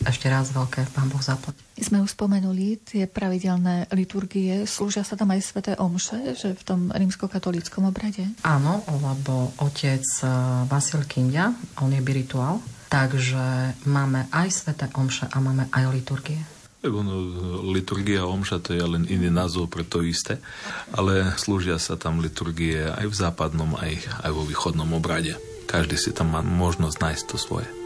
ešte raz veľké Pán Boh zaplať. My sme už spomenuli tie pravidelné liturgie. Slúžia sa tam aj sveté omše, že v tom rímskokatolíckom obrade? Áno, lebo otec eh, Vasil Kindia, on je birituál, takže máme aj sveté omše a máme aj liturgie. Ono, liturgia omša to je len iný názov pre to isté, ale slúžia sa tam liturgie aj v západnom, aj, aj vo východnom obrade. Každý si tam má možnosť nájsť to svoje.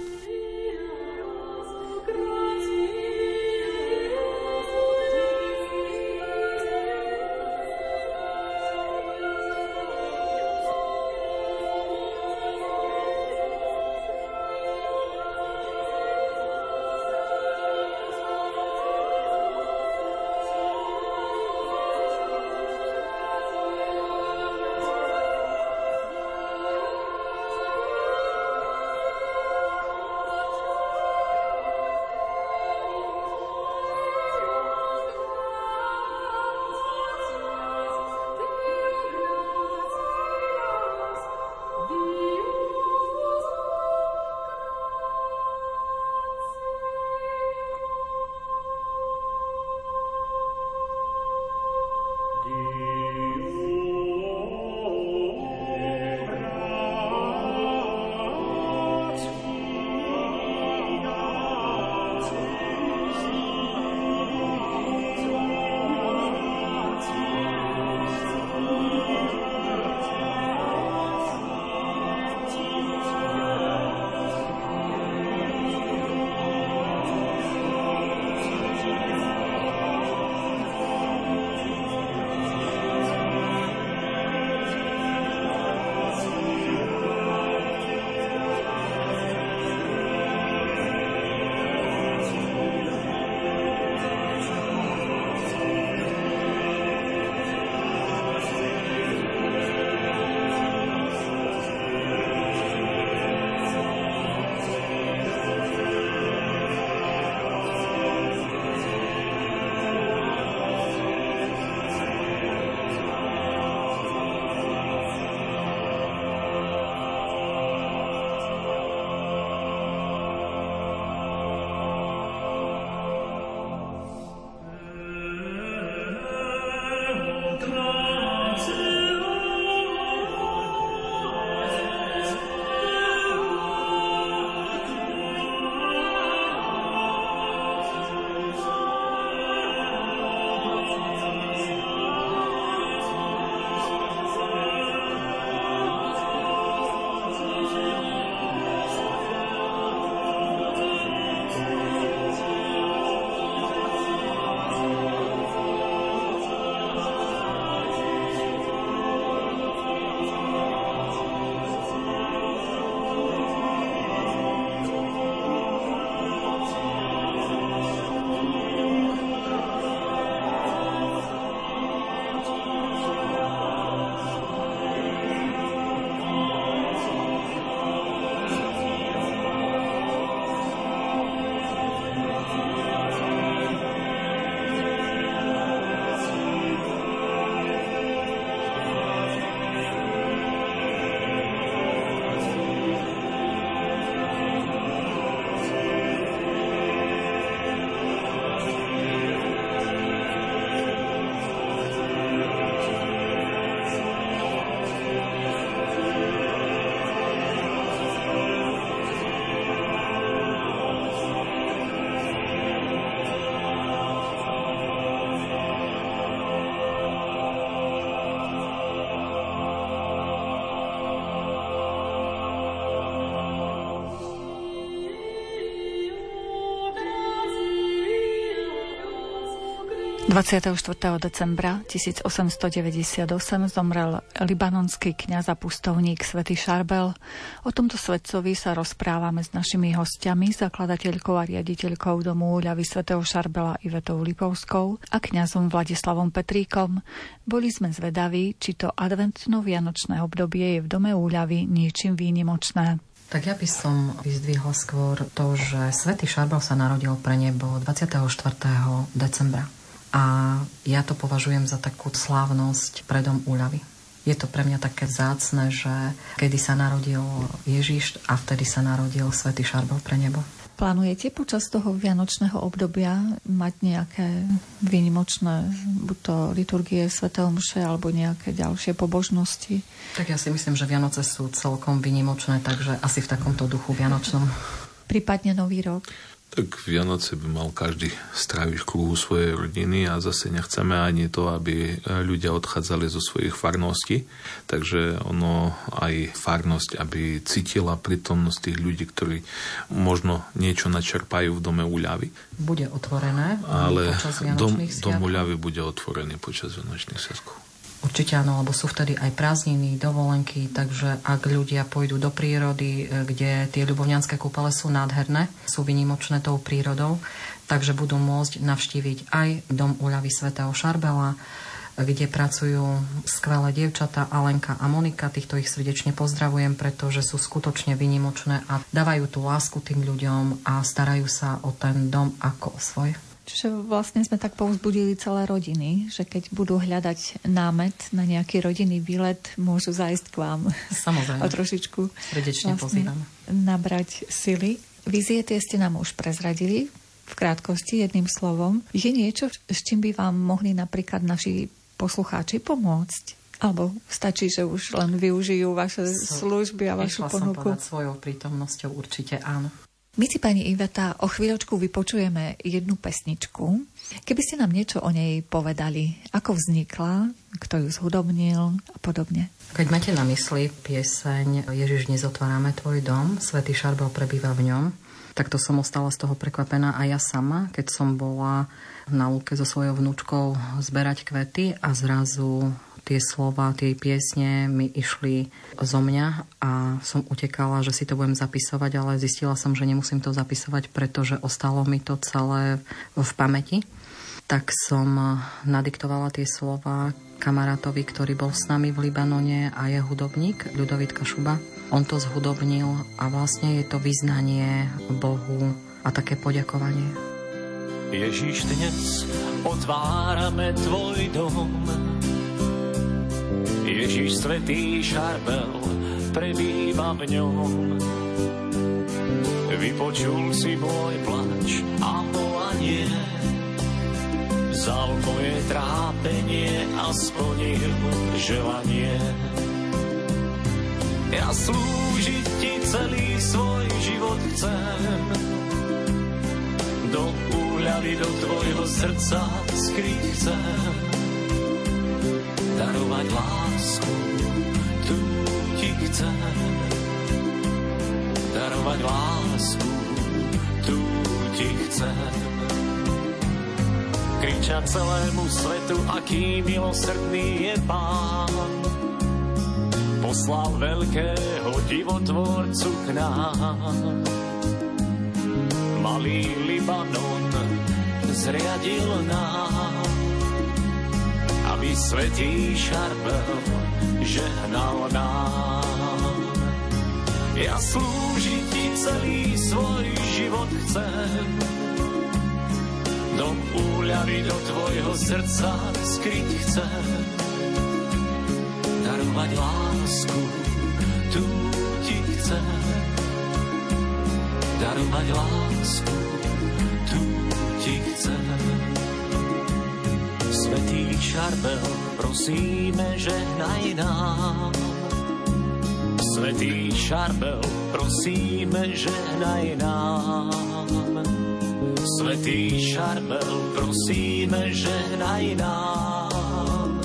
24. decembra 1898 zomrel libanonský kňaz a pustovník Svetý Šarbel. O tomto svetcovi sa rozprávame s našimi hostiami, zakladateľkou a riaditeľkou domu úľavy svätého Šarbela Ivetou Lipovskou a kňazom Vladislavom Petríkom. Boli sme zvedaví, či to adventno-vianočné obdobie je v dome úľavy niečím výnimočné. Tak ja by som vyzdvihla skôr to, že Svetý Šarbel sa narodil pre nebo 24. decembra. A ja to považujem za takú slávnosť predom úľavy. Je to pre mňa také zácne, že kedy sa narodil Ježiš a vtedy sa narodil Svetý Šarbel pre nebo. Plánujete počas toho vianočného obdobia mať nejaké výnimočné, buď to liturgie Svetého Mše alebo nejaké ďalšie pobožnosti? Tak ja si myslím, že Vianoce sú celkom výnimočné, takže asi v takomto duchu vianočnom. Prípadne Nový rok? Tak Vianoce by mal každý stráviť v kruhu svojej rodiny a zase nechceme ani to, aby ľudia odchádzali zo svojich farností. Takže ono aj farnosť, aby cítila prítomnosť tých ľudí, ktorí možno niečo načerpajú v dome úľavy. Bude otvorené Ale počas dom, Vianočných dom sviatkov? úľavy bude otvorený počas Vianočných sviatkov. Určite áno, lebo sú vtedy aj prázdniny, dovolenky, takže ak ľudia pôjdu do prírody, e, kde tie ľubovňanské kúpele sú nádherné, sú vynimočné tou prírodou, takže budú môcť navštíviť aj dom úľavy svätého Šarbela, kde pracujú skvelé dievčatá Alenka a Monika. Týchto ich srdečne pozdravujem, pretože sú skutočne vynimočné a dávajú tú lásku tým ľuďom a starajú sa o ten dom ako o svoj. Čiže vlastne sme tak povzbudili celé rodiny, že keď budú hľadať námet na nejaký rodinný výlet, môžu zájsť k vám. Samozrejme. A trošičku Srdečne pozývame. nabrať sily. Vizie tie ste nám už prezradili v krátkosti jedným slovom. Je niečo, s čím by vám mohli napríklad naši poslucháči pomôcť? Alebo stačí, že už len využijú vaše služby a vašu Išla som ponuku? povedať svojou prítomnosťou určite áno. My si, pani Iveta, o chvíľočku vypočujeme jednu pesničku. Keby ste nám niečo o nej povedali, ako vznikla, kto ju zhudobnil a podobne. Keď máte na mysli pieseň Ježiš, dnes otvárame tvoj dom, Svetý Šarbel prebýva v ňom, tak to som ostala z toho prekvapená aj ja sama, keď som bola na lúke so svojou vnúčkou zberať kvety a zrazu tie slova, tie piesne mi išli zo mňa a som utekala, že si to budem zapisovať, ale zistila som, že nemusím to zapisovať, pretože ostalo mi to celé v pamäti tak som nadiktovala tie slova kamarátovi, ktorý bol s nami v Libanone a je hudobník, Ľudovít Kašuba. On to zhudobnil a vlastne je to vyznanie Bohu a také poďakovanie. Ježíš, dnes otvárame tvoj dom. Ježíš, svetý šarbel, prebýva v ňom. Vypočul si môj plač a volanie. Vzal moje trápenie a splnil želanie. Ja slúžiť ti celý svoj život chcem do úľavy do tvojho srdca skryť chcem. Darovať lásku, tu ti chcem. Darovať lásku, tu ti chcem. Kričať celému svetu, aký milosrdný je Pán. Poslal veľkého divotvorcu k nám malý Libanon zriadil nám, aby svetý šarbel žehnal nám. Ja slúžiť ti celý svoj život chcem, do úľavy do tvojho srdca skryť chcem, darovať lásku, tu ti chcem darovať lásku, tu ti chcem. Svetý Šarbel, prosíme, žehnaj nám. Svetý Šarbel, prosíme, žehnaj nám. Svetý Šarbel, prosíme, žehnaj nám.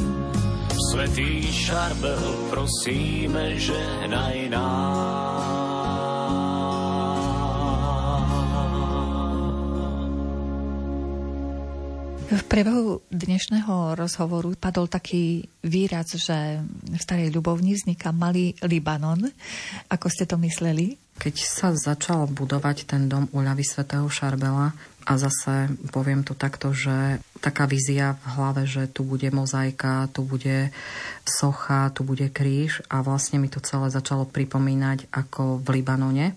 Svetý Šarbel, prosíme, žehnaj nám. Priebehu dnešného rozhovoru padol taký výraz, že v starej ľubovni vzniká malý Libanon. Ako ste to mysleli? Keď sa začal budovať ten dom ľavy svätého Šarbela, a zase poviem to takto, že taká vízia v hlave, že tu bude mozaika, tu bude socha, tu bude kríž a vlastne mi to celé začalo pripomínať ako v Libanone,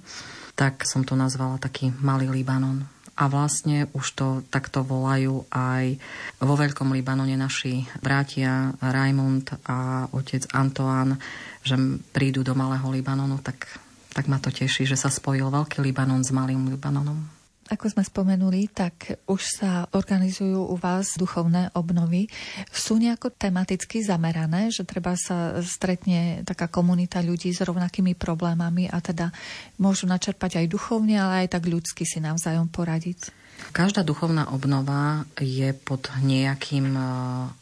tak som to nazvala taký malý Libanon a vlastne už to takto volajú aj vo Veľkom Libanone naši bratia Raimund a otec Antoán, že prídu do Malého Libanonu, tak, tak ma to teší, že sa spojil Veľký Libanon s Malým Libanonom. Ako sme spomenuli, tak už sa organizujú u vás duchovné obnovy. Sú nejako tematicky zamerané, že treba sa stretne taká komunita ľudí s rovnakými problémami a teda môžu načerpať aj duchovne, ale aj tak ľudsky si navzájom poradiť? Každá duchovná obnova je pod nejakým e,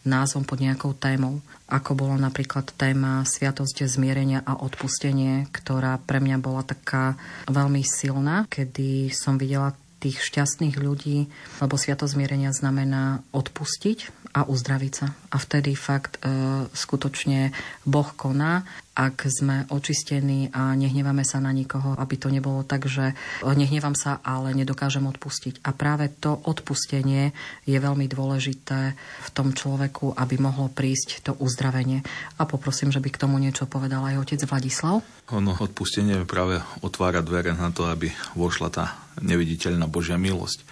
názvom, pod nejakou témou. Ako bola napríklad téma Sviatosť zmierenia a odpustenie, ktorá pre mňa bola taká veľmi silná, kedy som videla tých šťastných ľudí, lebo sviatozmierenia znamená odpustiť a uzdraviť sa. A vtedy fakt e, skutočne Boh koná, ak sme očistení a nehneváme sa na nikoho, aby to nebolo tak, že nehnevam sa, ale nedokážem odpustiť. A práve to odpustenie je veľmi dôležité v tom človeku, aby mohlo prísť to uzdravenie. A poprosím, že by k tomu niečo povedal aj otec Vladislav. Ono odpustenie práve otvára dvere na to, aby vošla tá neviditeľná Božia milosť.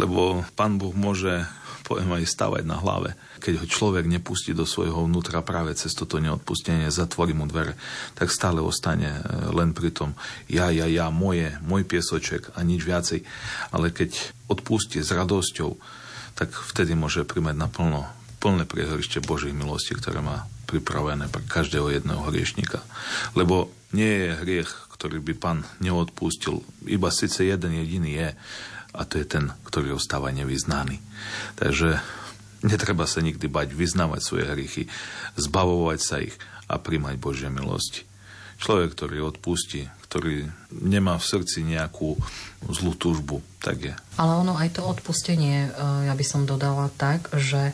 Lebo Pán Boh môže poviem aj stavať na hlave. Keď ho človek nepustí do svojho vnútra práve cez toto neodpustenie, zatvorí mu dvere, tak stále ostane e, len pri tom ja, ja, ja, moje, môj piesoček a nič viacej. Ale keď odpustí s radosťou, tak vtedy môže primať naplno plné priehorište Božej milosti, ktoré má pripravené pre každého jedného hriešnika. Lebo nie je hriech, ktorý by pán neodpustil. Iba síce jeden jediný je, a to je ten, ktorý ostáva nevyznaný. Takže netreba sa nikdy bať vyznávať svoje hriechy, zbavovať sa ich a príjmať Božie milosti. Človek, ktorý odpustí, ktorý nemá v srdci nejakú zlú túžbu, tak je. Ale ono aj to odpustenie, e, ja by som dodala tak, že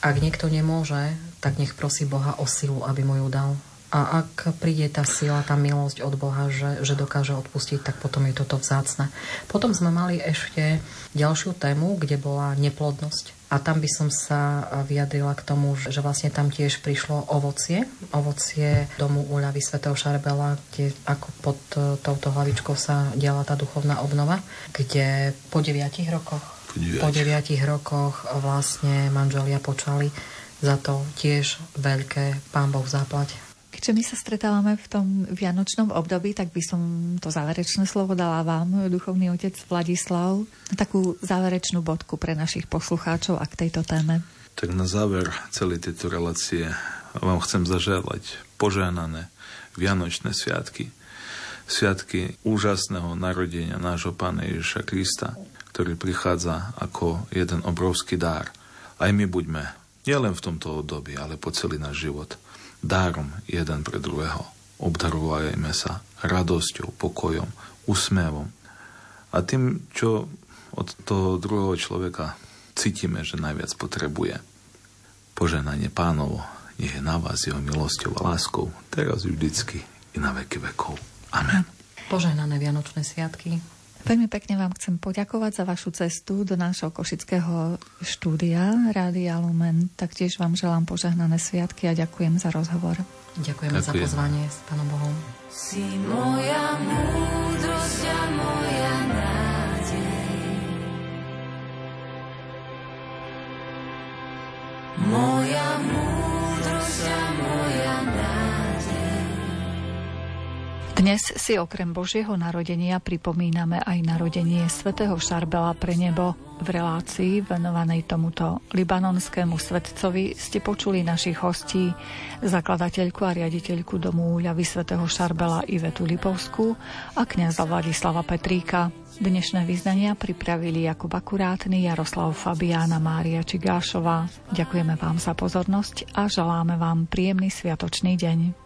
ak niekto nemôže, tak nech prosí Boha o silu, aby mu ju dal. A ak príde tá sila, tá milosť od Boha, že, že dokáže odpustiť, tak potom je toto vzácne. Potom sme mali ešte ďalšiu tému, kde bola neplodnosť. A tam by som sa vyjadrila k tomu, že vlastne tam tiež prišlo ovocie. Ovocie domu úľavy svätého Šarbela, kde ako pod e, touto hlavičkou sa diala tá duchovná obnova, kde po deviatich rokoch, po deviatich rokoch vlastne manželia počali za to tiež veľké pán Boh zaplať Keďže my sa stretávame v tom vianočnom období, tak by som to záverečné slovo dala vám, duchovný otec Vladislav, takú záverečnú bodku pre našich poslucháčov a k tejto téme. Tak na záver celej tejto relácie vám chcem zaželať požehnané Vianočné sviatky. Sviatky úžasného narodenia nášho Pána Ježiša Krista, ktorý prichádza ako jeden obrovský dár. Aj my buďme nielen v tomto období, ale po celý náš život – dárom jeden pre druhého. Obdarovajme sa radosťou, pokojom, úsmevom. A tým, čo od toho druhého človeka cítime, že najviac potrebuje. Poženanie pánovo, nech je na vás jeho milosťou a láskou, teraz vždycky i na veky vekov. Amen. Požehnané Vianočné sviatky Veľmi pekne vám chcem poďakovať za vašu cestu do nášho košického štúdia Rádia Lumen. Taktiež vám želám požehnané sviatky a ďakujem za rozhovor. Ďakujeme ďakujem. za pozvanie s Pánom Bohom. Si moja múdrosť a moja nádej. Moja múdrosť dnes si okrem Božieho narodenia pripomíname aj narodenie svätého Šarbela pre nebo. V relácii venovanej tomuto libanonskému svetcovi ste počuli našich hostí, zakladateľku a riaditeľku domu ľavy svätého Šarbela Ivetu Lipovskú a kniaza Vladislava Petríka. Dnešné vyznania pripravili Jakub Akurátny, Jaroslav Fabiána, Mária Čigášová. Ďakujeme vám za pozornosť a želáme vám príjemný sviatočný deň.